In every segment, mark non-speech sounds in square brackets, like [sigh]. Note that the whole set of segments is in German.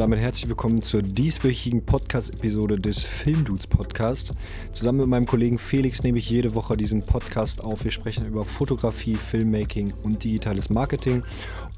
damit herzlich willkommen zur dieswöchigen Podcast-Episode des Filmdudes Podcast. Zusammen mit meinem Kollegen Felix nehme ich jede Woche diesen Podcast auf. Wir sprechen über Fotografie, Filmmaking und digitales Marketing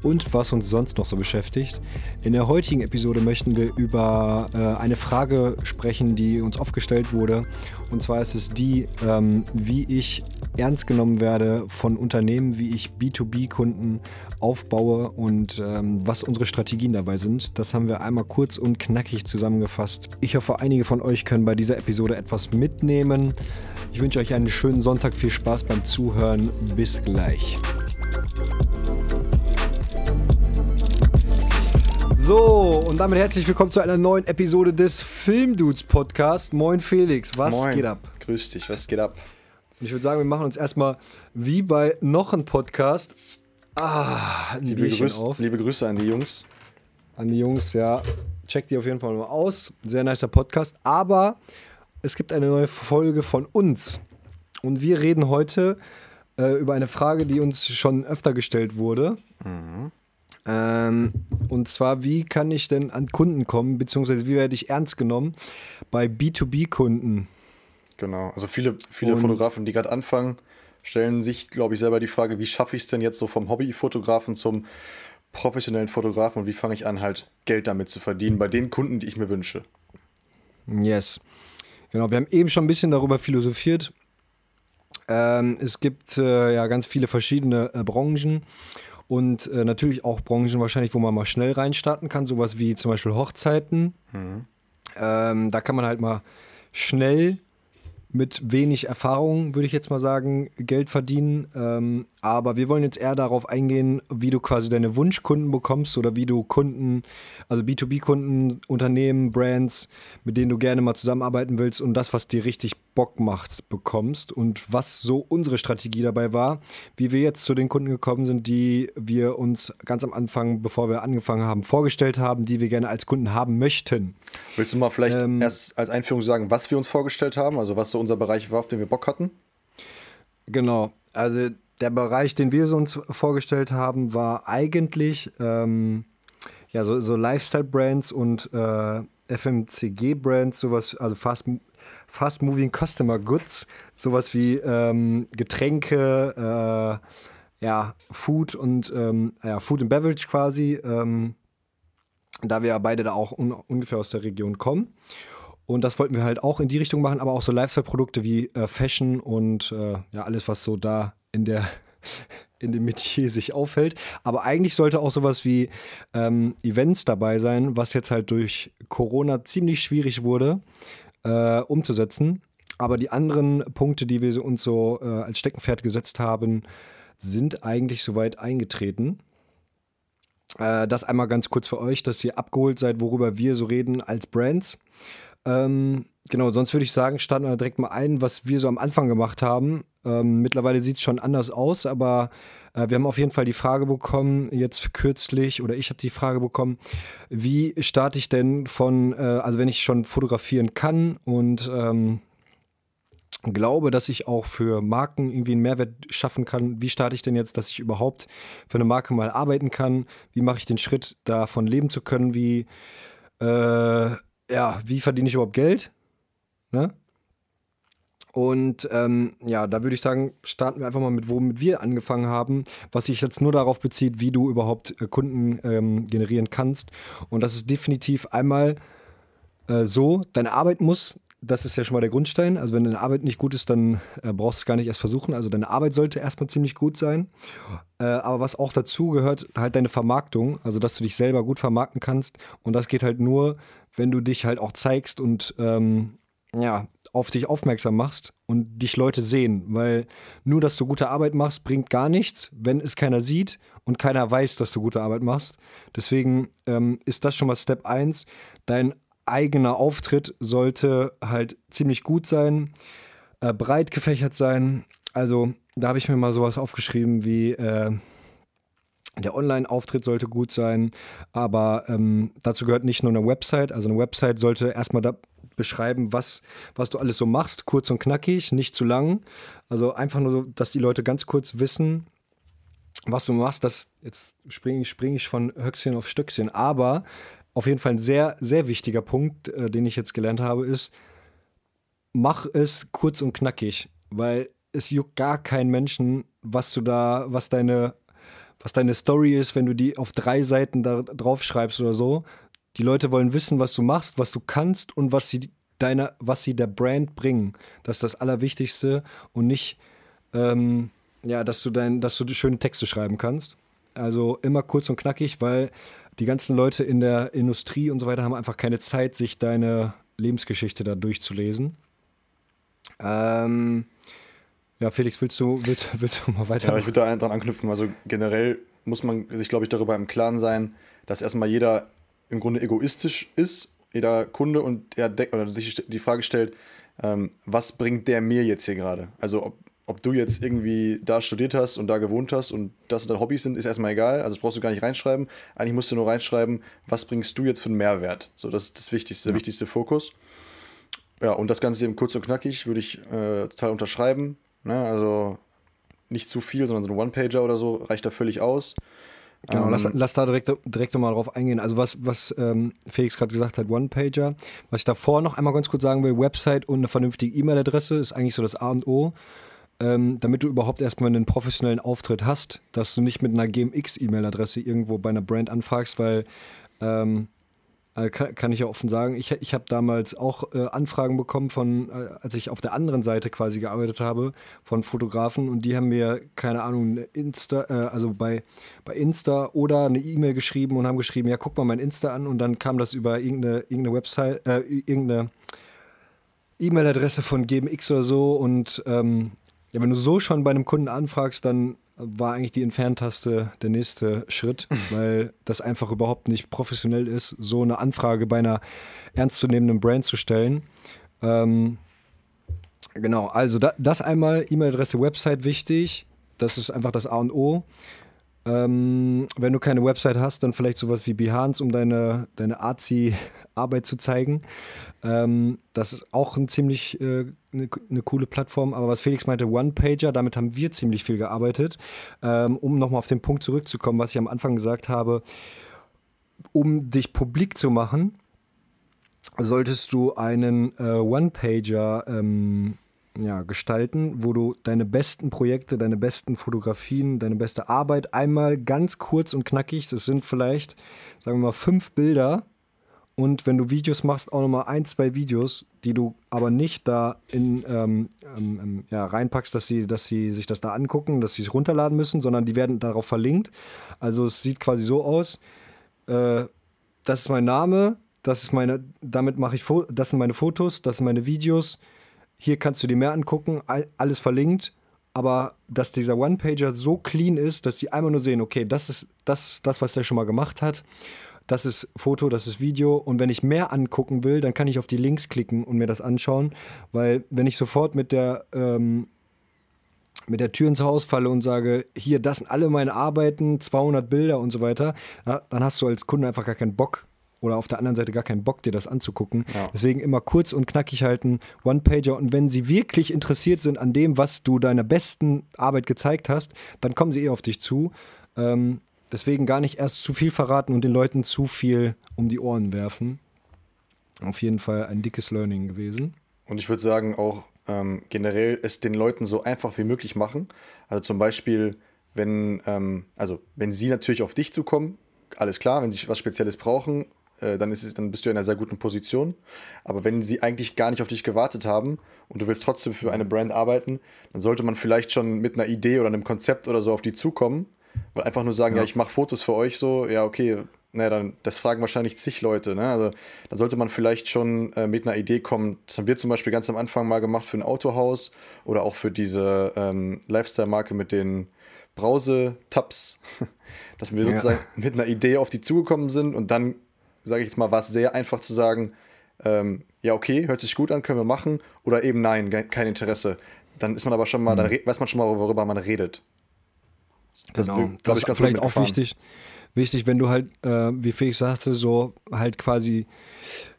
und was uns sonst noch so beschäftigt. In der heutigen Episode möchten wir über äh, eine Frage sprechen, die uns oft gestellt wurde. Und zwar ist es die, ähm, wie ich ernst genommen werde von Unternehmen, wie ich B2B-Kunden aufbaue und ähm, was unsere Strategien dabei sind. Das haben wir einmal kurz und knackig zusammengefasst. Ich hoffe, einige von euch können bei dieser Episode etwas mitnehmen. Ich wünsche euch einen schönen Sonntag, viel Spaß beim Zuhören. Bis gleich. So, und damit herzlich willkommen zu einer neuen Episode des Filmdudes Podcast. Moin Felix, was Moin. geht ab? Grüß dich, was geht ab? Und ich würde sagen, wir machen uns erstmal wie bei noch einem Podcast ah, ein Liebe, Bierchen Grüß, auf. liebe Grüße an die Jungs. An die Jungs, ja. Checkt die auf jeden Fall mal aus. Sehr nicer Podcast. Aber es gibt eine neue Folge von uns. Und wir reden heute äh, über eine Frage, die uns schon öfter gestellt wurde. Ähm, und zwar, wie kann ich denn an Kunden kommen, beziehungsweise wie werde ich ernst genommen bei B2B-Kunden? Genau, also viele, viele Und- Fotografen, die gerade anfangen, stellen sich, glaube ich, selber die Frage, wie schaffe ich es denn jetzt so vom Hobbyfotografen zum professionellen Fotografen und wie fange ich an, halt Geld damit zu verdienen bei den Kunden, die ich mir wünsche. Yes. Genau, wir haben eben schon ein bisschen darüber philosophiert. Ähm, es gibt äh, ja ganz viele verschiedene äh, Branchen und äh, natürlich auch Branchen wahrscheinlich, wo man mal schnell reinstarten kann, sowas wie zum Beispiel Hochzeiten. Ähm, da kann man halt mal schnell mit wenig Erfahrung, würde ich jetzt mal sagen, Geld verdienen. Ähm, aber wir wollen jetzt eher darauf eingehen, wie du quasi deine Wunschkunden bekommst oder wie du Kunden, also B2B-Kunden, Unternehmen, Brands, mit denen du gerne mal zusammenarbeiten willst und das, was dir richtig Bock macht, bekommst und was so unsere Strategie dabei war, wie wir jetzt zu den Kunden gekommen sind, die wir uns ganz am Anfang, bevor wir angefangen haben, vorgestellt haben, die wir gerne als Kunden haben möchten. Willst du mal vielleicht Ähm, erst als Einführung sagen, was wir uns vorgestellt haben, also was so unser Bereich war, auf den wir Bock hatten? Genau, also der Bereich, den wir uns vorgestellt haben, war eigentlich ähm, ja, so, so Lifestyle-Brands und äh, FMCG-Brands, sowas, also Fast, Fast Moving Customer Goods, sowas wie ähm, Getränke, äh, ja, Food und ähm, ja, Food and Beverage quasi, ähm, da wir beide da auch un ungefähr aus der Region kommen. Und das wollten wir halt auch in die Richtung machen, aber auch so Lifestyle-Produkte wie äh, Fashion und äh, ja, alles, was so da in der in dem Metier sich aufhält. Aber eigentlich sollte auch sowas wie ähm, Events dabei sein, was jetzt halt durch Corona ziemlich schwierig wurde äh, umzusetzen. Aber die anderen Punkte, die wir uns so äh, als Steckenpferd gesetzt haben, sind eigentlich soweit eingetreten. Äh, das einmal ganz kurz für euch, dass ihr abgeholt seid, worüber wir so reden als Brands. Ähm, genau, sonst würde ich sagen, starten wir direkt mal ein, was wir so am Anfang gemacht haben. Ähm, mittlerweile sieht es schon anders aus, aber äh, wir haben auf jeden Fall die Frage bekommen, jetzt kürzlich, oder ich habe die Frage bekommen, wie starte ich denn von, äh, also wenn ich schon fotografieren kann und ähm, glaube, dass ich auch für Marken irgendwie einen Mehrwert schaffen kann. Wie starte ich denn jetzt, dass ich überhaupt für eine Marke mal arbeiten kann? Wie mache ich den Schritt, davon leben zu können? Wie, äh, ja, wie verdiene ich überhaupt Geld? Ne? Und ähm, ja, da würde ich sagen, starten wir einfach mal mit, womit wir angefangen haben, was sich jetzt nur darauf bezieht, wie du überhaupt äh, Kunden ähm, generieren kannst. Und das ist definitiv einmal äh, so, deine Arbeit muss, das ist ja schon mal der Grundstein. Also wenn deine Arbeit nicht gut ist, dann äh, brauchst du es gar nicht erst versuchen. Also deine Arbeit sollte erstmal ziemlich gut sein. Äh, aber was auch dazu gehört, halt deine Vermarktung, also dass du dich selber gut vermarkten kannst. Und das geht halt nur, wenn du dich halt auch zeigst und ähm, ja, auf dich aufmerksam machst und dich Leute sehen. Weil nur, dass du gute Arbeit machst, bringt gar nichts, wenn es keiner sieht und keiner weiß, dass du gute Arbeit machst. Deswegen ähm, ist das schon mal Step 1. Dein eigener Auftritt sollte halt ziemlich gut sein, äh, breit gefächert sein. Also da habe ich mir mal sowas aufgeschrieben wie äh, der Online-Auftritt sollte gut sein, aber ähm, dazu gehört nicht nur eine Website. Also eine Website sollte erstmal da beschreiben, was, was du alles so machst, kurz und knackig, nicht zu lang. Also einfach nur dass die Leute ganz kurz wissen, was du machst. Das, jetzt springe ich, spring ich von Höchstchen auf Stöckchen, aber auf jeden Fall ein sehr, sehr wichtiger Punkt, äh, den ich jetzt gelernt habe, ist, mach es kurz und knackig, weil es juckt gar keinen Menschen, was du da, was deine, was deine Story ist, wenn du die auf drei Seiten da drauf schreibst oder so. Die Leute wollen wissen, was du machst, was du kannst und was sie deiner, was sie der Brand bringen. Das ist das Allerwichtigste und nicht, ähm, ja, dass du dein, dass du schöne Texte schreiben kannst. Also immer kurz und knackig, weil die ganzen Leute in der Industrie und so weiter haben einfach keine Zeit, sich deine Lebensgeschichte da durchzulesen. Ähm, ja, Felix, willst du, willst, [laughs] willst du mal weiter? Ja, ich würde da dran anknüpfen. Also generell muss man sich, glaube ich, darüber im Klaren sein, dass erstmal jeder im Grunde egoistisch ist, jeder Kunde und er oder sich die Frage stellt, ähm, was bringt der mir jetzt hier gerade? Also ob, ob du jetzt irgendwie da studiert hast und da gewohnt hast und das deine Hobbys sind, ist erstmal egal. Also das brauchst du gar nicht reinschreiben. Eigentlich musst du nur reinschreiben, was bringst du jetzt für einen Mehrwert? So, das ist das Wichtigste, der wichtigste Fokus. Ja, und das Ganze eben kurz und knackig würde ich äh, total unterschreiben. Ne? Also nicht zu viel, sondern so ein One-Pager oder so reicht da völlig aus. Genau, ähm, lass, lass, da direkt, direkt mal drauf eingehen. Also was, was ähm, Felix gerade gesagt hat, One-Pager. Was ich davor noch einmal ganz kurz sagen will, Website und eine vernünftige E-Mail-Adresse ist eigentlich so das A und O, ähm, damit du überhaupt erstmal einen professionellen Auftritt hast, dass du nicht mit einer GMX-E-Mail-Adresse irgendwo bei einer Brand anfragst, weil ähm, äh, kann, kann, ich ja offen sagen, ich, ich habe damals auch äh, Anfragen bekommen von, äh, als ich auf der anderen Seite quasi gearbeitet habe, von Fotografen und die haben mir, keine Ahnung, Insta, äh, also bei, bei Insta oder eine E-Mail geschrieben und haben geschrieben, ja, guck mal mein Insta an und dann kam das über irgendeine, irgendeine Website, äh, irgendeine E-Mail-Adresse von GMX oder so und ähm, ja, wenn du so schon bei einem Kunden anfragst, dann war eigentlich die Entferntaste der nächste Schritt, [laughs] weil das einfach überhaupt nicht professionell ist, so eine Anfrage bei einer ernstzunehmenden Brand zu stellen. Ähm, genau, also da, das einmal, E-Mail-Adresse, Website wichtig. Das ist einfach das A und O. Ähm, wenn du keine Website hast, dann vielleicht sowas wie Behance, um deine, deine Arzi-Arbeit zu zeigen. Ähm, das ist auch ein ziemlich äh, eine, eine, coole Plattform. Aber was Felix meinte, One-Pager, damit haben wir ziemlich viel gearbeitet. Ähm, um nochmal auf den Punkt zurückzukommen, was ich am Anfang gesagt habe, um dich publik zu machen, solltest du einen äh, One-Pager ähm, ja, gestalten, wo du deine besten Projekte, deine besten Fotografien, deine beste Arbeit einmal ganz kurz und knackig, das sind vielleicht, sagen wir mal, fünf Bilder, und wenn du Videos machst, auch nochmal ein, zwei Videos, die du aber nicht da in, ähm, ähm, ähm, ja, reinpackst, dass sie, dass sie sich das da angucken, dass sie es runterladen müssen, sondern die werden darauf verlinkt. Also es sieht quasi so aus, äh, das ist mein Name, das ist meine, damit mache ich, das sind meine Fotos, das sind meine Videos. Hier kannst du dir mehr angucken, alles verlinkt aber dass dieser One-Pager so clean ist, dass sie einmal nur sehen, okay, das ist das, das, was der schon mal gemacht hat das ist Foto, das ist Video. Und wenn ich mehr angucken will, dann kann ich auf die Links klicken und mir das anschauen. Weil wenn ich sofort mit der, ähm, mit der Tür ins Haus falle und sage, hier, das sind alle meine Arbeiten, 200 Bilder und so weiter, dann hast du als Kunde einfach gar keinen Bock oder auf der anderen Seite gar keinen Bock, dir das anzugucken. Ja. Deswegen immer kurz und knackig halten, One-Pager. Und wenn sie wirklich interessiert sind an dem, was du deiner besten Arbeit gezeigt hast, dann kommen sie eh auf dich zu. Ähm, Deswegen gar nicht erst zu viel verraten und den Leuten zu viel um die Ohren werfen. Auf jeden Fall ein dickes Learning gewesen. Und ich würde sagen, auch ähm, generell es den Leuten so einfach wie möglich machen. Also zum Beispiel, wenn, ähm, also wenn sie natürlich auf dich zukommen, alles klar, wenn sie was Spezielles brauchen, äh, dann, ist es, dann bist du in einer sehr guten Position. Aber wenn sie eigentlich gar nicht auf dich gewartet haben und du willst trotzdem für eine Brand arbeiten, dann sollte man vielleicht schon mit einer Idee oder einem Konzept oder so auf die zukommen weil einfach nur sagen, ja, ja ich mache Fotos für euch so, ja, okay, naja, dann, das fragen wahrscheinlich zig Leute. Ne? Also da sollte man vielleicht schon äh, mit einer Idee kommen. Das haben wir zum Beispiel ganz am Anfang mal gemacht für ein Autohaus oder auch für diese ähm, Lifestyle-Marke mit den Brause-Tabs, [laughs] dass wir sozusagen ja. mit einer Idee auf die zugekommen sind und dann, sage ich jetzt mal, war es sehr einfach zu sagen, ähm, ja, okay, hört sich gut an, können wir machen oder eben nein, kein Interesse. Dann ist man aber schon mal, mhm. dann weiß man schon mal, worüber man redet. Das genau, das ist vielleicht auch wichtig. wichtig, wenn du halt, äh, wie Felix sagte, so halt quasi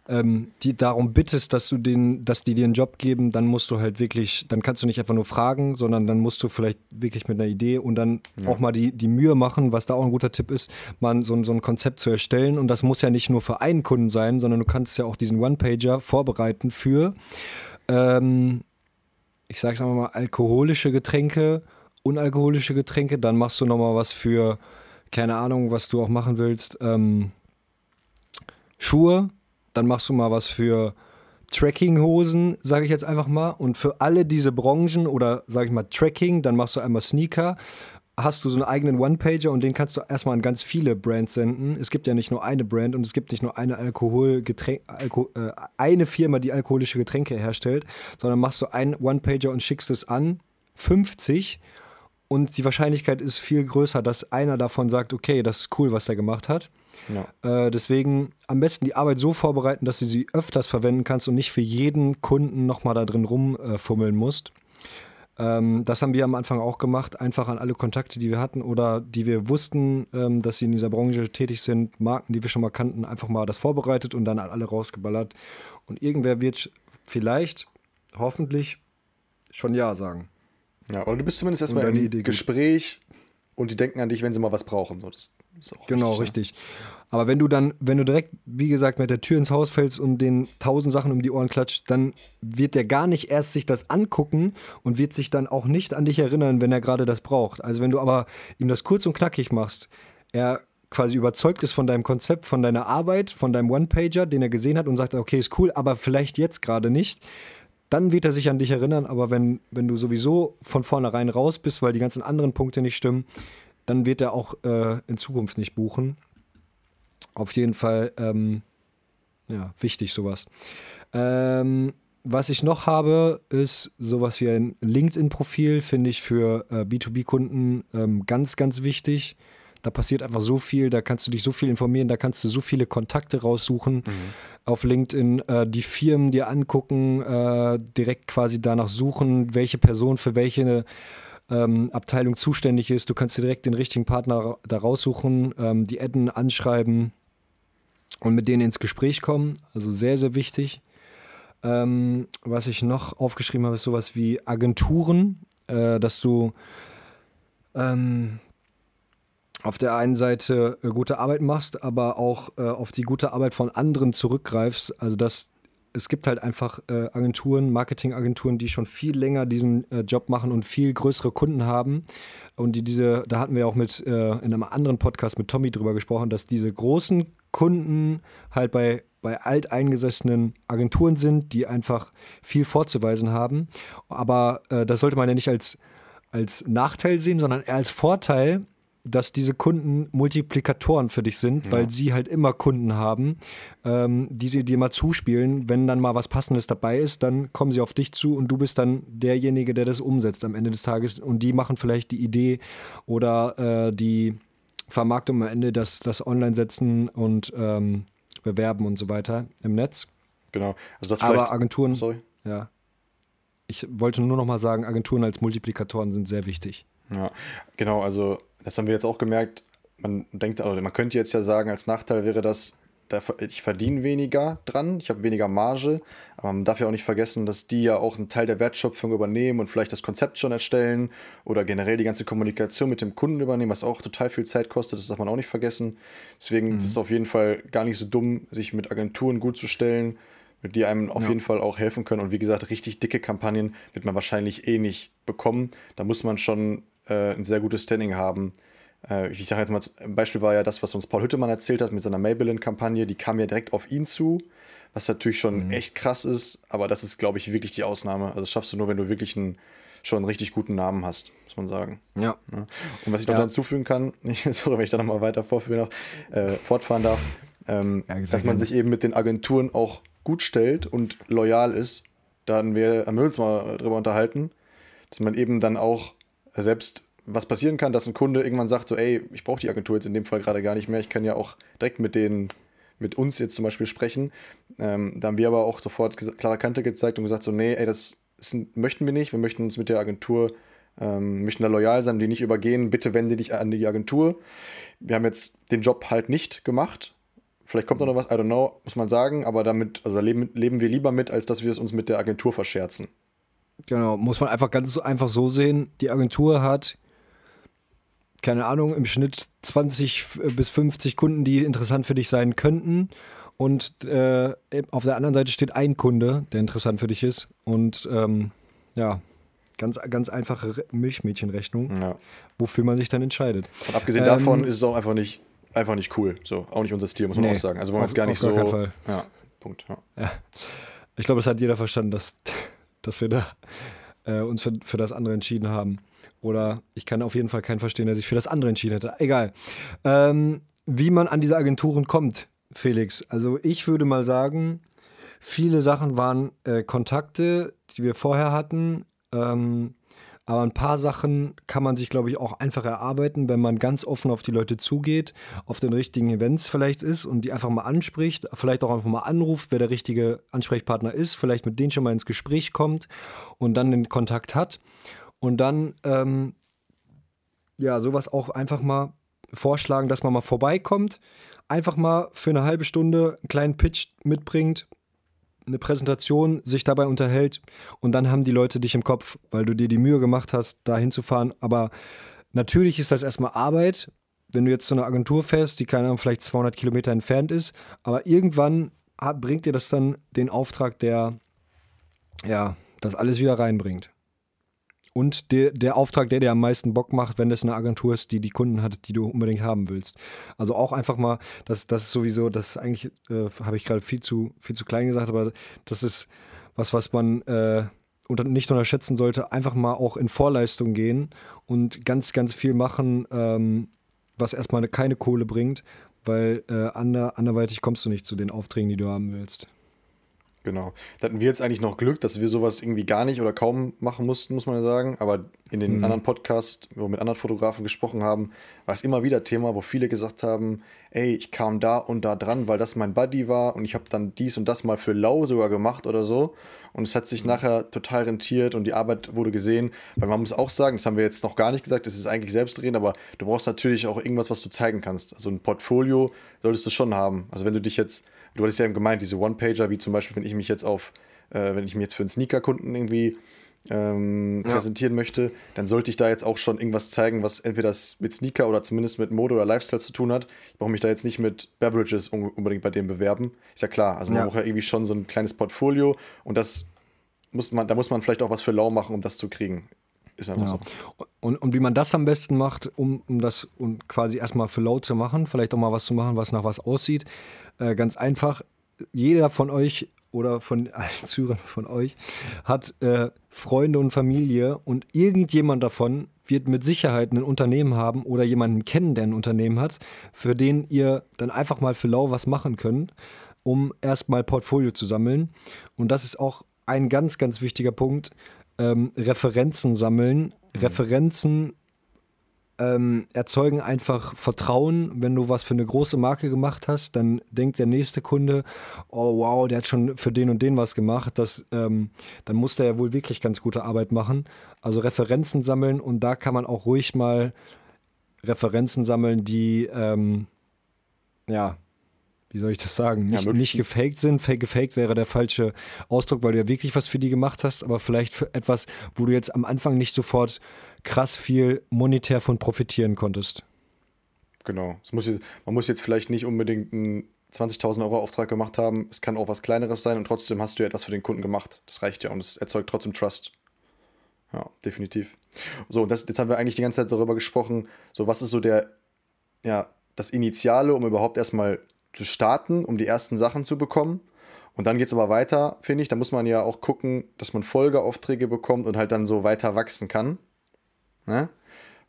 ähm, die darum bittest, dass du den, dass die dir einen Job geben, dann musst du halt wirklich, dann kannst du nicht einfach nur fragen, sondern dann musst du vielleicht wirklich mit einer Idee und dann ja. auch mal die, die Mühe machen, was da auch ein guter Tipp ist, mal so, so ein Konzept zu erstellen. Und das muss ja nicht nur für einen Kunden sein, sondern du kannst ja auch diesen One-Pager vorbereiten für, ähm, ich sag's einfach mal, alkoholische Getränke, unalkoholische Getränke. Dann machst du nochmal was für, keine Ahnung, was du auch machen willst, ähm, Schuhe dann machst du mal was für Trekkinghosen, sage ich jetzt einfach mal. Und für alle diese Branchen oder sage ich mal Trekking, dann machst du einmal Sneaker. Hast du so einen eigenen One-Pager und den kannst du erstmal an ganz viele Brands senden. Es gibt ja nicht nur eine Brand und es gibt nicht nur eine Alkoholgetränk, Alko äh, eine Firma, die alkoholische Getränke herstellt, sondern machst du einen One-Pager und schickst es an 50 und die Wahrscheinlichkeit ist viel größer, dass einer davon sagt, okay, das ist cool, was er gemacht hat. Ja. Äh, deswegen am besten die Arbeit so vorbereiten, dass du sie öfters verwenden kannst und nicht für jeden Kunden nochmal da drin rumfummeln musst. Ähm, das haben wir am Anfang auch gemacht, einfach an alle Kontakte, die wir hatten oder die wir wussten, ähm, dass sie in dieser Branche tätig sind, Marken, die wir schon mal kannten, einfach mal das vorbereitet und dann an alle rausgeballert. Und irgendwer wird vielleicht, hoffentlich, schon Ja sagen. Ja, oder du bist zumindest erstmal im Gespräch und die denken an dich, wenn sie mal was brauchen. So, das genau, richtig, richtig. Aber wenn du dann, wenn du direkt, wie gesagt, mit der Tür ins Haus fällst und den tausend Sachen um die Ohren klatscht, dann wird der gar nicht erst sich das angucken und wird sich dann auch nicht an dich erinnern, wenn er gerade das braucht. Also wenn du aber ihm das kurz und knackig machst, er quasi überzeugt ist von deinem Konzept, von deiner Arbeit, von deinem One-Pager, den er gesehen hat und sagt, okay, ist cool, aber vielleicht jetzt gerade nicht, dann wird er sich an dich erinnern. Aber wenn, wenn du sowieso von vornherein raus bist, weil die ganzen anderen Punkte nicht stimmen, dann wird er auch äh, in Zukunft nicht buchen. Auf jeden Fall, ähm, ja, wichtig sowas. Ähm, was ich noch habe, ist sowas wie ein LinkedIn-Profil, finde ich für äh, B2B-Kunden ähm, ganz, ganz wichtig. Da passiert einfach so viel, da kannst du dich so viel informieren, da kannst du so viele Kontakte raussuchen. Mhm. Auf LinkedIn äh, die Firmen dir angucken, äh, direkt quasi danach suchen, welche Person für welche ähm, Abteilung zuständig ist. Du kannst dir direkt den richtigen Partner da raussuchen, ähm, die adden, anschreiben und mit denen ins Gespräch kommen. Also sehr, sehr wichtig. Ähm, was ich noch aufgeschrieben habe, ist sowas wie Agenturen, äh, dass du ähm, auf der einen Seite äh, gute Arbeit machst, aber auch äh, auf die gute Arbeit von anderen zurückgreifst. Also dass es gibt halt einfach äh, Agenturen, Marketingagenturen, die schon viel länger diesen äh, Job machen und viel größere Kunden haben. Und die diese, da hatten wir auch mit äh, in einem anderen Podcast mit Tommy drüber gesprochen, dass diese großen Kunden halt bei, bei alteingesessenen Agenturen sind, die einfach viel vorzuweisen haben. Aber äh, das sollte man ja nicht als, als Nachteil sehen, sondern eher als Vorteil, dass diese Kunden Multiplikatoren für dich sind, ja. weil sie halt immer Kunden haben, ähm, die sie dir mal zuspielen. Wenn dann mal was Passendes dabei ist, dann kommen sie auf dich zu und du bist dann derjenige, der das umsetzt am Ende des Tages. Und die machen vielleicht die Idee oder äh, die Vermarktung am Ende, das, das Online-Setzen und ähm, Bewerben und so weiter im Netz. Genau. Also das Aber Agenturen, sorry. ja. Ich wollte nur noch mal sagen, Agenturen als Multiplikatoren sind sehr wichtig. Ja, genau. Also das haben wir jetzt auch gemerkt. Man denkt, also man könnte jetzt ja sagen, als Nachteil wäre das, ich verdiene weniger dran, ich habe weniger Marge, aber man darf ja auch nicht vergessen, dass die ja auch einen Teil der Wertschöpfung übernehmen und vielleicht das Konzept schon erstellen oder generell die ganze Kommunikation mit dem Kunden übernehmen, was auch total viel Zeit kostet, das darf man auch nicht vergessen. Deswegen mhm. ist es auf jeden Fall gar nicht so dumm, sich mit Agenturen gut zu stellen, mit die einem auf ja. jeden Fall auch helfen können. Und wie gesagt, richtig dicke Kampagnen wird man wahrscheinlich eh nicht bekommen. Da muss man schon äh, ein sehr gutes Standing haben. Äh, ich sage jetzt mal, ein Beispiel war ja das, was uns Paul Hüttemann erzählt hat mit seiner Maybelline-Kampagne. Die kam ja direkt auf ihn zu, was natürlich schon mhm. echt krass ist, aber das ist, glaube ich, wirklich die Ausnahme. Also das schaffst du nur, wenn du wirklich einen, schon einen richtig guten Namen hast, muss man sagen. Ja. ja. Und was ich noch ja. hinzufügen kann, [laughs] sorry, wenn ich da nochmal weiter vorführen noch, äh, fortfahren darf, ähm, ja, dass man sich eben mit den Agenturen auch gut stellt und loyal ist. Da haben wir, haben wir uns mal drüber unterhalten, dass man eben dann auch selbst was passieren kann, dass ein Kunde irgendwann sagt, so, ey, ich brauche die Agentur jetzt in dem Fall gerade gar nicht mehr, ich kann ja auch direkt mit denen, mit uns jetzt zum Beispiel sprechen. Ähm, da haben wir aber auch sofort klare Kante gezeigt und gesagt, so, nee, ey, das ist, möchten wir nicht, wir möchten uns mit der Agentur ähm, möchten da loyal sein, die nicht übergehen. Bitte wende dich an die Agentur. Wir haben jetzt den Job halt nicht gemacht. Vielleicht kommt da noch was, I don't know, muss man sagen, aber damit, also da leben, leben wir lieber mit, als dass wir es uns mit der Agentur verscherzen. Genau, muss man einfach ganz einfach so sehen. Die Agentur hat, keine Ahnung, im Schnitt 20 bis 50 Kunden, die interessant für dich sein könnten. Und äh, auf der anderen Seite steht ein Kunde, der interessant für dich ist. Und ähm, ja, ganz, ganz einfache Milchmädchenrechnung, ja. wofür man sich dann entscheidet. Und abgesehen ähm, davon ist es auch einfach nicht, einfach nicht cool. So, auch nicht unser Stil, muss man nee, auch sagen. Also wollen wir jetzt gar nicht gar so. Ja, Punkt. Ja. ja. Ich glaube, es hat jeder verstanden, dass, dass wir da äh, uns für, für das andere entschieden haben. Oder ich kann auf jeden Fall keinen verstehen, der sich für das andere entschieden hätte. Egal. Ähm, wie man an diese Agenturen kommt, Felix. Also ich würde mal sagen, viele Sachen waren äh, Kontakte, die wir vorher hatten. Ähm, aber ein paar Sachen kann man sich, glaube ich, auch einfach erarbeiten, wenn man ganz offen auf die Leute zugeht, auf den richtigen Events vielleicht ist und die einfach mal anspricht, vielleicht auch einfach mal anruft, wer der richtige Ansprechpartner ist, vielleicht mit denen schon mal ins Gespräch kommt und dann den Kontakt hat. Und dann, ähm, ja, sowas auch einfach mal vorschlagen, dass man mal vorbeikommt, einfach mal für eine halbe Stunde einen kleinen Pitch mitbringt, eine Präsentation, sich dabei unterhält und dann haben die Leute dich im Kopf, weil du dir die Mühe gemacht hast, da hinzufahren. Aber natürlich ist das erstmal Arbeit, wenn du jetzt zu einer Agentur fährst, die keine Ahnung, vielleicht 200 Kilometer entfernt ist, aber irgendwann bringt dir das dann den Auftrag, der ja das alles wieder reinbringt. Und der, der Auftrag, der dir am meisten Bock macht, wenn das eine Agentur ist, die die Kunden hat, die du unbedingt haben willst. Also auch einfach mal, das, das ist sowieso, das eigentlich, äh, habe ich gerade viel zu, viel zu klein gesagt, aber das ist was, was man äh, nicht unterschätzen sollte. Einfach mal auch in Vorleistung gehen und ganz, ganz viel machen, ähm, was erstmal keine Kohle bringt, weil äh, ander, anderweitig kommst du nicht zu den Aufträgen, die du haben willst. Genau. Da hatten wir jetzt eigentlich noch Glück, dass wir sowas irgendwie gar nicht oder kaum machen mussten, muss man ja sagen. Aber in den mhm. anderen Podcasts, wo wir mit anderen Fotografen gesprochen haben, war es immer wieder Thema, wo viele gesagt haben, ey, ich kam da und da dran, weil das mein Buddy war und ich habe dann dies und das mal für lau sogar gemacht oder so. Und es hat sich mhm. nachher total rentiert und die Arbeit wurde gesehen. Weil man muss auch sagen, das haben wir jetzt noch gar nicht gesagt, das ist eigentlich selbstredend, aber du brauchst natürlich auch irgendwas, was du zeigen kannst. Also ein Portfolio solltest du schon haben. Also wenn du dich jetzt du hattest ja eben gemeint, diese One-Pager, wie zum Beispiel, wenn ich mich jetzt auf, äh, wenn ich mich jetzt für einen Sneaker-Kunden irgendwie ähm, ja. präsentieren möchte, dann sollte ich da jetzt auch schon irgendwas zeigen, was entweder mit Sneaker oder zumindest mit Mode oder Lifestyle zu tun hat. Ich brauche mich da jetzt nicht mit Beverages unbedingt bei dem bewerben. Ist ja klar. Also man ja. braucht ja irgendwie schon so ein kleines Portfolio und das muss man, da muss man vielleicht auch was für lau machen, um das zu kriegen. Ist einfach ja. so. Und, und wie man das am besten macht, um, um das und quasi erstmal für lau zu machen, vielleicht auch mal was zu machen, was nach was aussieht, äh, ganz einfach, jeder von euch oder von [laughs] allen Zürern von euch hat äh, Freunde und Familie und irgendjemand davon wird mit Sicherheit ein Unternehmen haben oder jemanden kennen, der ein Unternehmen hat, für den ihr dann einfach mal für lau was machen könnt, um erstmal Portfolio zu sammeln. Und das ist auch ein ganz, ganz wichtiger Punkt. Ähm, Referenzen sammeln. Mhm. Referenzen ähm, erzeugen einfach Vertrauen. Wenn du was für eine große Marke gemacht hast, dann denkt der nächste Kunde, oh wow, der hat schon für den und den was gemacht. Das, ähm, dann muss der ja wohl wirklich ganz gute Arbeit machen. Also Referenzen sammeln und da kann man auch ruhig mal Referenzen sammeln, die ähm, ja, wie soll ich das sagen, nicht, ja, nicht gefaked sind. Fake, gefaked wäre der falsche Ausdruck, weil du ja wirklich was für die gemacht hast, aber vielleicht für etwas, wo du jetzt am Anfang nicht sofort krass viel monetär von profitieren konntest. Genau. Muss jetzt, man muss jetzt vielleicht nicht unbedingt einen 20.000 Euro Auftrag gemacht haben. Es kann auch was Kleineres sein und trotzdem hast du ja etwas für den Kunden gemacht. Das reicht ja und es erzeugt trotzdem Trust. Ja, definitiv. So, und das, jetzt haben wir eigentlich die ganze Zeit darüber gesprochen, so was ist so der, ja, das Initiale, um überhaupt erstmal zu starten, um die ersten Sachen zu bekommen. Und dann geht es aber weiter, finde ich. Da muss man ja auch gucken, dass man Folgeaufträge bekommt und halt dann so weiter wachsen kann. Ne?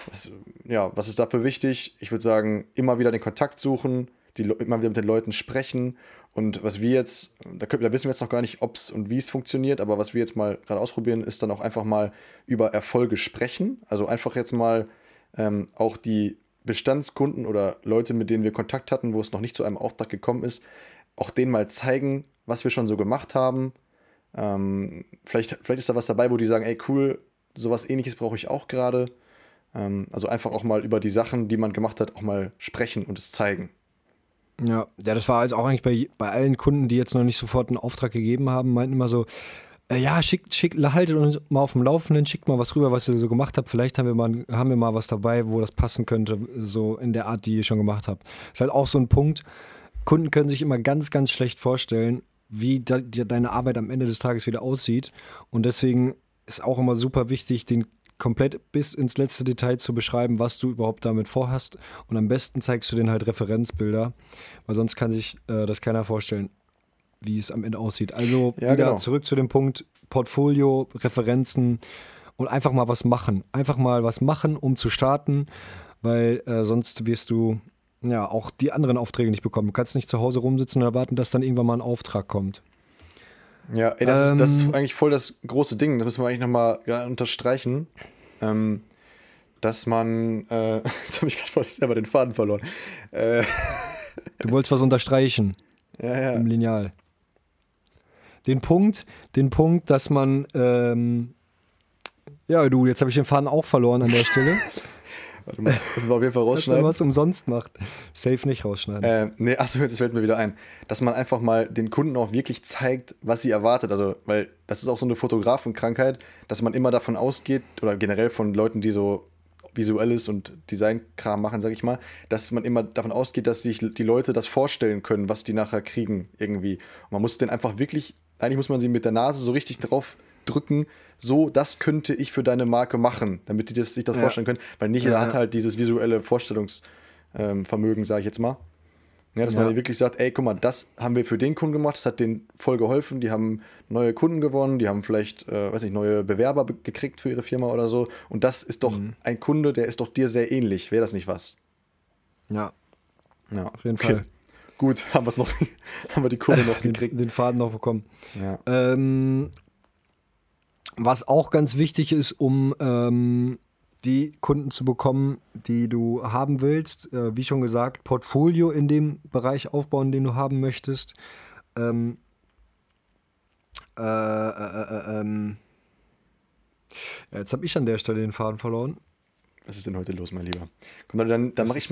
Was, ja, was ist dafür wichtig? Ich würde sagen, immer wieder den Kontakt suchen, die, immer wieder mit den Leuten sprechen. Und was wir jetzt, da, können, da wissen wir jetzt noch gar nicht, ob es und wie es funktioniert, aber was wir jetzt mal gerade ausprobieren, ist dann auch einfach mal über Erfolge sprechen. Also einfach jetzt mal ähm, auch die Bestandskunden oder Leute, mit denen wir Kontakt hatten, wo es noch nicht zu einem Auftrag gekommen ist, auch denen mal zeigen, was wir schon so gemacht haben. Ähm, vielleicht, vielleicht ist da was dabei, wo die sagen, ey cool, sowas ähnliches brauche ich auch gerade. Ähm, also einfach auch mal über die Sachen, die man gemacht hat, auch mal sprechen und es zeigen. Ja, ja, das war jetzt auch eigentlich bei, bei allen Kunden, die jetzt noch nicht sofort einen Auftrag gegeben haben, meinten immer so, äh, ja, schickt, schickt, haltet uns mal auf dem Laufenden, schickt mal was rüber, was ihr so gemacht habt. Vielleicht haben wir mal, haben wir mal was dabei, wo das passen könnte, so in der Art, die ihr schon gemacht habt. Ist halt auch so ein Punkt. Kunden können sich immer ganz, ganz schlecht vorstellen, wie da, die, deine Arbeit am Ende des Tages wieder aussieht. Und deswegen ist auch immer super wichtig, den komplett bis ins letzte Detail zu beschreiben, was du überhaupt damit vorhast. Und am besten zeigst du denen halt Referenzbilder, weil sonst kann sich äh, das keiner vorstellen, wie es am Ende aussieht. Also ja, wieder genau. zurück zu dem Punkt Portfolio, Referenzen und einfach mal was machen. Einfach mal was machen, um zu starten, weil äh, sonst wirst du ja auch die anderen Aufträge nicht bekommen. Du kannst nicht zu Hause rumsitzen und erwarten, dass dann irgendwann mal ein Auftrag kommt. Ja, ey, das, ähm, ist, das ist ähm. eigentlich voll das große Ding. Das müssen wir eigentlich nochmal unterstreichen. Ähm, dass man. Äh, [laughs] jetzt habe ich gerade selber den Faden verloren. Äh, du wolltest was unterstreichen. [laughs] Ja, ja. Im Lineal. Den Punkt, den Punkt, dass man. Ähm, ja, du, jetzt habe ich den Faden auch verloren an der Stelle. [laughs] Warte mal, das war auf jeden Fall rausschneiden. Dass man was umsonst macht. Safe nicht rausschneiden. Äh, nee, achso, jetzt fällt mir wieder ein. Dass man einfach mal den Kunden auch wirklich zeigt, was sie erwartet. Also, weil das ist auch so eine Fotografenkrankheit, dass man immer davon ausgeht, oder generell von Leuten, die so visuelles und Designkram machen, sag ich mal, dass man immer davon ausgeht, dass sich die Leute das vorstellen können, was die nachher kriegen irgendwie. Und man muss den einfach wirklich, eigentlich muss man sie mit der Nase so richtig drauf drücken, so, das könnte ich für deine Marke machen, damit die das, sich das ja. vorstellen können, weil nicht jeder ja, hat halt dieses visuelle Vorstellungsvermögen, ähm, sage ich jetzt mal. Ja, dass ja. man wirklich sagt, ey, guck mal, das haben wir für den Kunden gemacht, das hat denen voll geholfen, die haben neue Kunden gewonnen, die haben vielleicht, äh, weiß nicht, neue Bewerber gekriegt für ihre Firma oder so. Und das ist doch mhm. ein Kunde, der ist doch dir sehr ähnlich. Wäre das nicht was? Ja. Ja, auf jeden okay. Fall. Gut, [laughs] haben noch, haben wir die Kunde noch [laughs] gekriegt. Den, den Faden noch bekommen. Ja. Ähm, was auch ganz wichtig ist, um ähm, die Kunden zu bekommen, die du haben willst, äh, wie schon gesagt, Portfolio in dem Bereich aufbauen, den du haben möchtest. Ähm, äh, äh, äh ähm, ja, jetzt habe ich an der Stelle den Faden verloren. Was ist denn heute los, mein Lieber? Komm, dann, dann mache ich,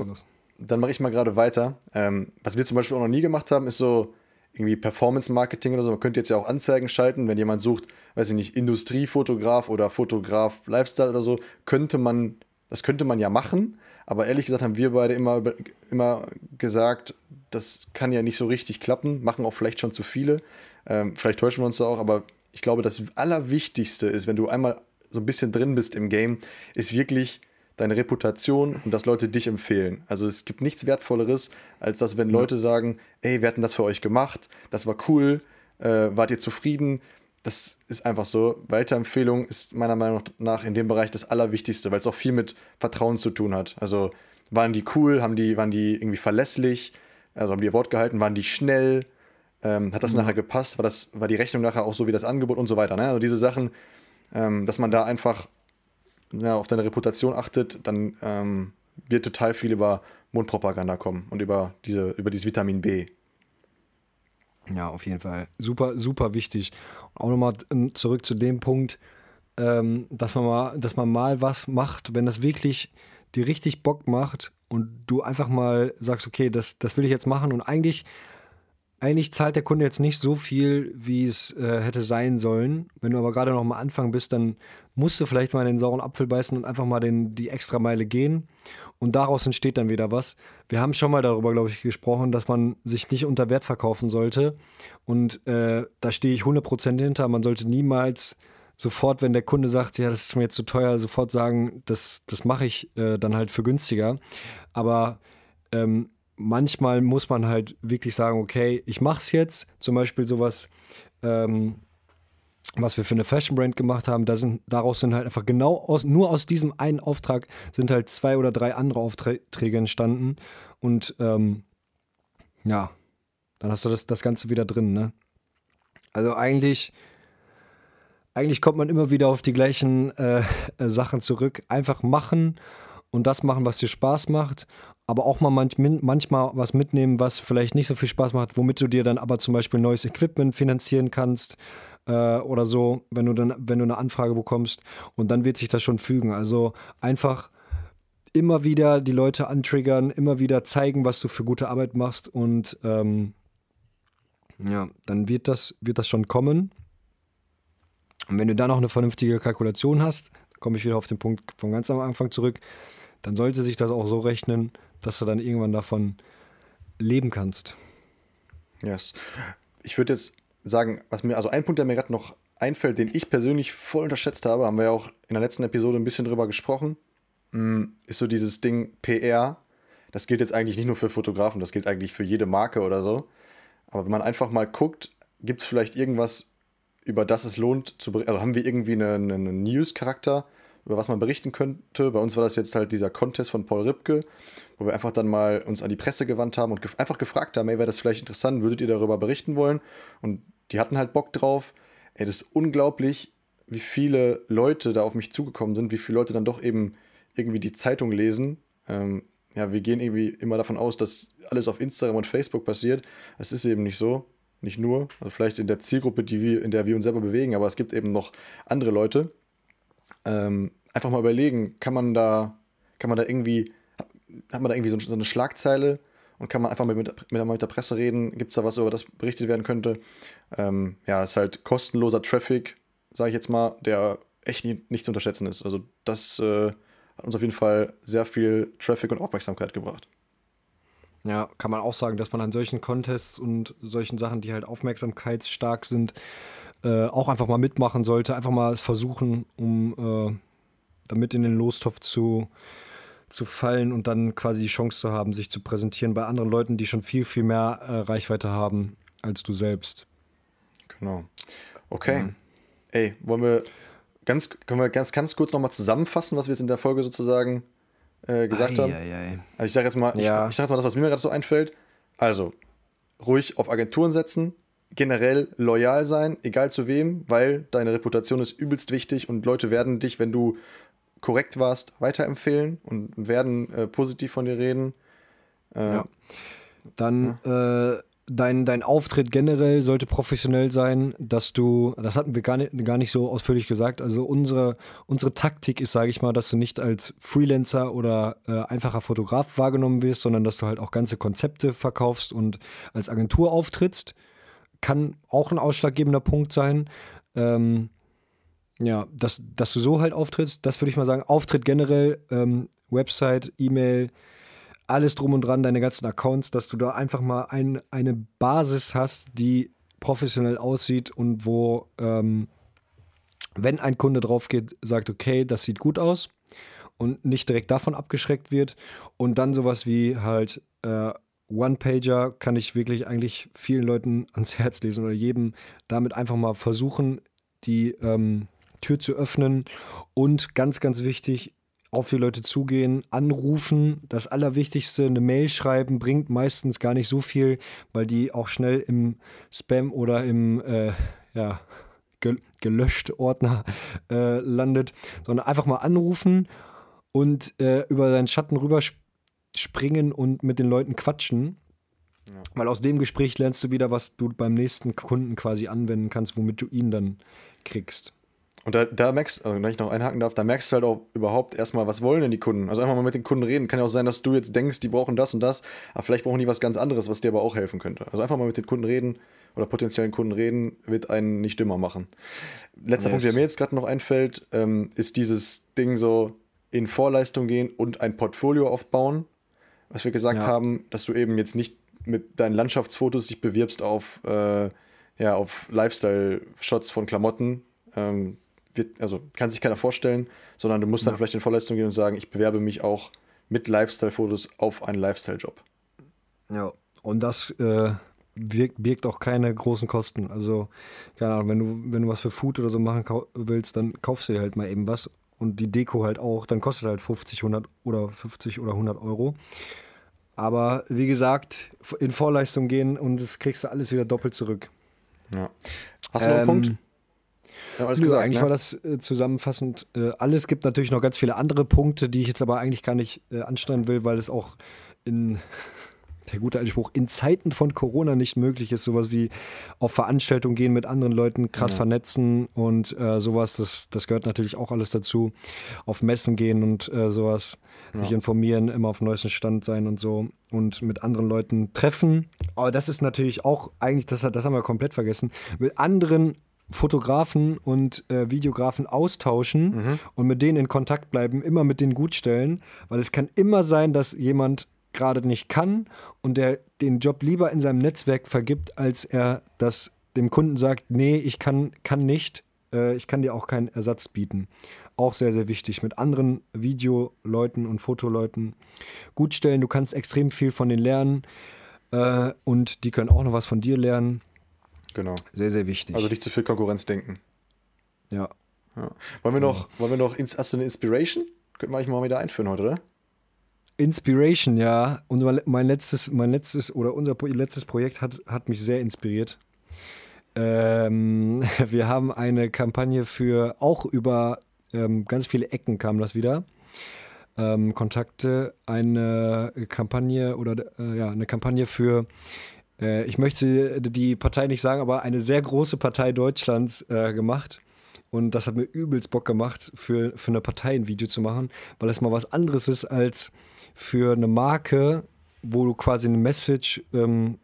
mach ich mal gerade weiter. Ähm, was wir zum Beispiel auch noch nie gemacht haben, ist so irgendwie Performance-Marketing oder so. Man könnte jetzt ja auch Anzeigen schalten, wenn jemand sucht, weiß ich nicht, Industriefotograf oder Fotograf Lifestyle oder so, könnte man, das könnte man ja machen. Aber ehrlich gesagt haben wir beide immer, immer gesagt, das kann ja nicht so richtig klappen, machen auch vielleicht schon zu viele. Ähm, vielleicht täuschen wir uns da auch, aber ich glaube, das Allerwichtigste ist, wenn du einmal so ein bisschen drin bist im Game, ist wirklich deine Reputation und dass Leute dich empfehlen. Also es gibt nichts Wertvolleres, als dass wenn Leute sagen, ey, wir hatten das für euch gemacht, das war cool, äh, wart ihr zufrieden? Das ist einfach so. Weiterempfehlung ist meiner Meinung nach in dem Bereich das Allerwichtigste, weil es auch viel mit Vertrauen zu tun hat. Also waren die cool, haben die, waren die irgendwie verlässlich, also haben die ihr Wort gehalten, waren die schnell, ähm, hat das mhm. nachher gepasst, war, das, war die Rechnung nachher auch so wie das Angebot und so weiter. Ne? Also diese Sachen, ähm, dass man da einfach ja, auf deine Reputation achtet, dann ähm, wird total viel über Mundpropaganda kommen und über, diese, über dieses Vitamin B. Ja, auf jeden Fall. Super, super wichtig. Und auch nochmal ähm, zurück zu dem Punkt, ähm, dass, man mal, dass man mal was macht, wenn das wirklich dir richtig Bock macht und du einfach mal sagst, okay, das, das will ich jetzt machen und eigentlich eigentlich zahlt der Kunde jetzt nicht so viel, wie es äh, hätte sein sollen. Wenn du aber gerade noch am Anfang bist, dann musst du vielleicht mal den sauren Apfel beißen und einfach mal den, die extra Meile gehen. Und daraus entsteht dann wieder was. Wir haben schon mal darüber, glaube ich, gesprochen, dass man sich nicht unter Wert verkaufen sollte. Und äh, da stehe ich 100% hinter. Man sollte niemals sofort, wenn der Kunde sagt, ja, das ist mir jetzt zu teuer, sofort sagen, das, das mache ich äh, dann halt für günstiger. Aber ähm, manchmal muss man halt wirklich sagen, okay, ich mache es jetzt. Zum Beispiel sowas, ähm, was wir für eine Fashion Brand gemacht haben, da sind, daraus sind halt einfach genau aus, nur aus diesem einen Auftrag sind halt zwei oder drei andere Aufträge entstanden. Und ähm, ja, dann hast du das, das Ganze wieder drin, ne? Also eigentlich, eigentlich kommt man immer wieder auf die gleichen äh, Sachen zurück. Einfach machen und das machen, was dir Spaß macht, aber auch mal manch, manchmal was mitnehmen, was vielleicht nicht so viel Spaß macht, womit du dir dann aber zum Beispiel neues Equipment finanzieren kannst äh, oder so, wenn du dann, wenn du eine Anfrage bekommst und dann wird sich das schon fügen. Also einfach immer wieder die Leute antriggern, immer wieder zeigen, was du für gute Arbeit machst und ähm, ja, dann wird das, wird das schon kommen. Und wenn du dann noch eine vernünftige Kalkulation hast, komme ich wieder auf den Punkt von ganz am Anfang zurück, dann sollte sich das auch so rechnen, dass du dann irgendwann davon leben kannst. Yes. Ich würde jetzt sagen, was mir, also ein Punkt, der mir gerade noch einfällt, den ich persönlich voll unterschätzt habe, haben wir ja auch in der letzten Episode ein bisschen drüber gesprochen, mm, ist so dieses Ding PR. Das gilt jetzt eigentlich nicht nur für Fotografen, das gilt eigentlich für jede Marke oder so. Aber wenn man einfach mal guckt, gibt es vielleicht irgendwas, über das es lohnt zu berichten? Also haben wir irgendwie einen, einen News-Charakter, über was man berichten könnte? Bei uns war das jetzt halt dieser Contest von Paul Ripke, wo wir einfach dann mal uns an die Presse gewandt haben und gef einfach gefragt haben, ey, wäre das vielleicht interessant, würdet ihr darüber berichten wollen? Und die hatten halt Bock drauf. Ey, das ist unglaublich, wie viele Leute da auf mich zugekommen sind, wie viele Leute dann doch eben irgendwie die Zeitung lesen. Ähm, ja, wir gehen irgendwie immer davon aus, dass alles auf Instagram und Facebook passiert. Es ist eben nicht so. Nicht nur, also vielleicht in der Zielgruppe, die wir, in der wir uns selber bewegen, aber es gibt eben noch andere Leute. Ähm, einfach mal überlegen, kann man da, kann man da irgendwie, hat man da irgendwie so, so eine Schlagzeile und kann man einfach mit, mit, mit der Presse reden? Gibt es da was, über das berichtet werden könnte? Ähm, ja, ist halt kostenloser Traffic, sage ich jetzt mal, der echt nicht, nicht zu unterschätzen ist. Also das äh, hat uns auf jeden Fall sehr viel Traffic und Aufmerksamkeit gebracht. Ja, kann man auch sagen, dass man an solchen Contests und solchen Sachen, die halt aufmerksamkeitsstark sind, äh, auch einfach mal mitmachen sollte. Einfach mal es versuchen, um äh, damit in den Lostopf zu, zu fallen und dann quasi die Chance zu haben, sich zu präsentieren bei anderen Leuten, die schon viel, viel mehr äh, Reichweite haben als du selbst. Genau. Okay. Mhm. Ey, wollen wir ganz, können wir ganz, ganz kurz nochmal zusammenfassen, was wir jetzt in der Folge sozusagen äh, gesagt ei, haben. Ei, ei. Also ich sage jetzt mal, ja. ich, ich sage jetzt mal das, was mir gerade so einfällt. Also, ruhig auf Agenturen setzen, generell loyal sein, egal zu wem, weil deine Reputation ist übelst wichtig und Leute werden dich, wenn du korrekt warst, weiterempfehlen und werden äh, positiv von dir reden. Äh, ja. Dann ja. Äh, dein, dein Auftritt generell sollte professionell sein, dass du, das hatten wir gar nicht, gar nicht so ausführlich gesagt, also unsere, unsere Taktik ist, sage ich mal, dass du nicht als Freelancer oder äh, einfacher Fotograf wahrgenommen wirst, sondern dass du halt auch ganze Konzepte verkaufst und als Agentur auftrittst. Kann auch ein ausschlaggebender Punkt sein. Ähm, ja, dass, dass du so halt auftrittst, das würde ich mal sagen. Auftritt generell, ähm, Website, E-Mail, alles drum und dran, deine ganzen Accounts, dass du da einfach mal ein, eine Basis hast, die professionell aussieht und wo, ähm, wenn ein Kunde drauf geht, sagt, okay, das sieht gut aus und nicht direkt davon abgeschreckt wird. Und dann sowas wie halt äh, One-Pager kann ich wirklich eigentlich vielen Leuten ans [laughs] Herz lesen oder jedem damit einfach mal versuchen, die ähm, Tür zu öffnen. Und ganz, ganz wichtig, auf die Leute zugehen, anrufen. Das Allerwichtigste, eine Mail schreiben, bringt meistens gar nicht so viel, weil die auch schnell im Spam oder im äh, ja, gelöscht Ordner äh, landet, sondern einfach mal anrufen und äh, über seinen Schatten rüberspringen und mit den Leuten quatschen. Ja. Weil aus dem Gespräch lernst du wieder, was du beim nächsten Kunden quasi anwenden kannst, womit du ihn dann kriegst. Und da, da merkst also wenn ich noch einhaken darf, da merkst du halt auch überhaupt erstmal, was wollen denn die Kunden? Also einfach mal mit den Kunden reden. Kann ja auch sein, dass du jetzt denkst, die brauchen das und das, aber vielleicht brauchen die was ganz anderes, was dir aber auch helfen könnte. Also einfach mal mit den Kunden reden oder potenziellen Kunden reden, wird einen nicht dümmer machen. Letzter yes. Punkt, der mir jetzt gerade noch einfällt, ähm, ist dieses Ding so in Vorleistung gehen und ein Portfolio aufbauen. Was wir gesagt ja. haben, dass du eben jetzt nicht mit deinen Landschaftsfotos dich bewirbst auf, äh, ja, auf Lifestyle-Shots von Klamotten. Ähm, wird, also kann sich keiner vorstellen, sondern du musst dann ja. vielleicht in Vorleistung gehen und sagen, ich bewerbe mich auch mit Lifestyle-Fotos auf einen Lifestyle-Job. Ja, und das äh, birgt, birgt, auch keine großen Kosten. Also, keine Ahnung, wenn du, wenn du was für Food oder so machen willst, dann kaufst du dir halt mal eben was und die Deko halt auch, dann kostet halt 50, 100 oder 50 oder 100 Euro. Aber wie gesagt, in Vorleistung gehen und das kriegst du alles wieder doppelt zurück. Ja. Hast du noch einen ähm, Punkt? Ja, alles Nö, gesagt, eigentlich ne? war das äh, zusammenfassend äh, alles. Gibt natürlich noch ganz viele andere Punkte, die ich jetzt aber eigentlich gar nicht äh, anstellen will, weil es auch in der gute alte Spruch, in Zeiten von Corona nicht möglich ist, sowas wie auf Veranstaltungen gehen mit anderen Leuten, krass vernetzen und äh, sowas, das, das gehört natürlich auch alles dazu. Auf Messen gehen und äh, sowas, sich informieren, immer auf dem neuesten Stand sein und so und mit anderen Leuten treffen. Aber das ist natürlich auch, eigentlich, das, das haben wir komplett vergessen, mit anderen Fotografen und äh, Videografen austauschen und mit denen in Kontakt bleiben, immer mit denen gut stellen, weil es kann immer sein, dass jemand gerade nicht kann und der den Job lieber in seinem Netzwerk vergibt, als er das dem Kunden sagt, nee, ich kann, kann nicht, äh, ich kann dir auch keinen Ersatz bieten. Auch sehr, sehr wichtig. Mit anderen Videoleuten und Fotoleuten gut stellen. Du kannst extrem viel von denen lernen äh, und die können auch noch was von dir lernen. Genau. Sehr, sehr wichtig. Also nicht zu viel Konkurrenz denken. ja. Ja. Wollen wir noch, wollen wir noch, hast du eine Inspiration? Könnten wir eigentlich mal wieder einführen heute, oder? Inspiration, ja. Und mein- letztes, mein letztes oder unser letztes Projekt hat, hat mich sehr inspiriert. Ähm, [laughs] wir haben eine Kampagne für, auch über ähm, ganz viele Ecken kam das wieder. Ähm, Kontakte, eine Kampagne oder äh, ja, eine Kampagne für, äh, ich möchte die Partei nicht sagen, aber eine sehr große Partei Deutschlands äh, gemacht. Und das hat mir übelst Bock gemacht, für, für eine Partei ein Video zu machen, weil es mal was anderes ist als für eine Marke, wo du quasi eine Message ähm,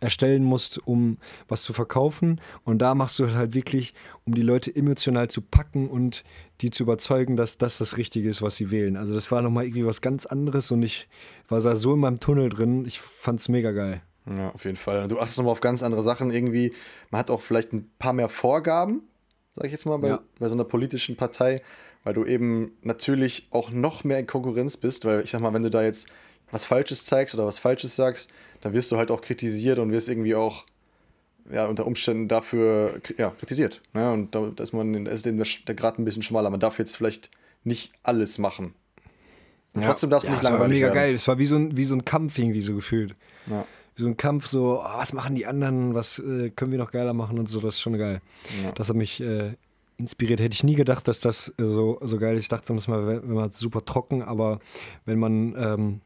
erstellen musst, um was zu verkaufen. Und da machst du es halt wirklich, um die Leute emotional zu packen und die zu überzeugen, dass das das Richtige ist, was sie wählen. Also das war nochmal irgendwie was ganz anderes und ich war da so in meinem Tunnel drin. Ich fand's mega geil. Ja, auf jeden Fall. Du achtest nochmal auf ganz andere Sachen irgendwie. Man hat auch vielleicht ein paar mehr Vorgaben, sag ich jetzt mal, bei, Ja. bei so einer politischen Partei, weil du eben natürlich auch noch mehr in Konkurrenz bist, weil ich sag mal, wenn du da jetzt was Falsches zeigst oder was Falsches sagst, dann wirst du halt auch kritisiert und wirst irgendwie auch ja, unter Umständen dafür ja, kritisiert. Ne? Und da, da ist man, da ist eben der, der Grad ein bisschen schmaler. Man darf jetzt vielleicht nicht alles machen. Und trotzdem darfst du ja, nicht das war langweilig mega werden. geil. Es war wie so ein, wie so ein Kampf irgendwie so gefühlt. Ja. Wie so ein Kampf, so, oh, was machen die anderen, was äh, können wir noch geiler machen und so, das ist schon geil. Ja. Das hat mich äh, inspiriert. Hätte ich nie gedacht, dass das äh, so, so geil ist. Ich dachte, das wäre super trocken, aber wenn man ähm,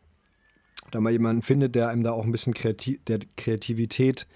da mal jemanden findet, der einem da auch ein bisschen Kreativ der Kreativität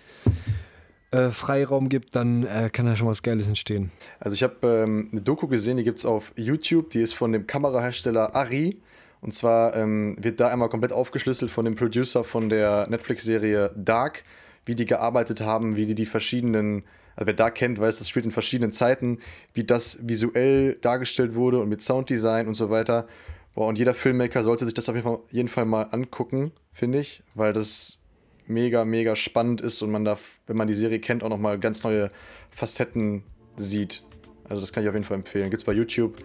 äh, Freiraum gibt, dann äh, kann da schon was Geiles entstehen. Also ich habe ähm, eine Doku gesehen, die gibt es auf YouTube, die ist von dem Kamerahersteller Ari. Und zwar ähm, wird da einmal komplett aufgeschlüsselt von dem Producer von der Netflix-Serie Dark, wie die gearbeitet haben, wie die die verschiedenen, also wer Dark kennt, weiß, das spielt in verschiedenen Zeiten, wie das visuell dargestellt wurde und mit Sounddesign und so weiter. Boah, und jeder Filmmaker sollte sich das auf jeden Fall, jeden Fall mal angucken, finde ich, weil das mega, mega spannend ist und man da, wenn man die Serie kennt, auch nochmal ganz neue Facetten sieht. Also das kann ich auf jeden Fall empfehlen. Gibt es bei YouTube.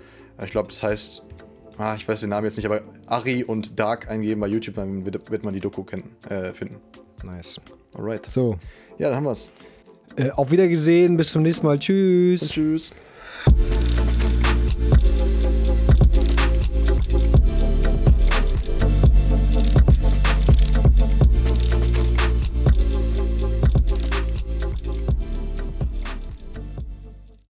Ich glaube, das heißt, ah, ich weiß den Namen jetzt nicht, aber Ari und Dark eingeben bei YouTube, dann wird, wird man die Doku kennen, äh, finden. Nice. Alright. So, Ja, dann haben wir's. Äh, auf Wiedersehen, bis zum nächsten Mal. Tschüss. Und tschüss.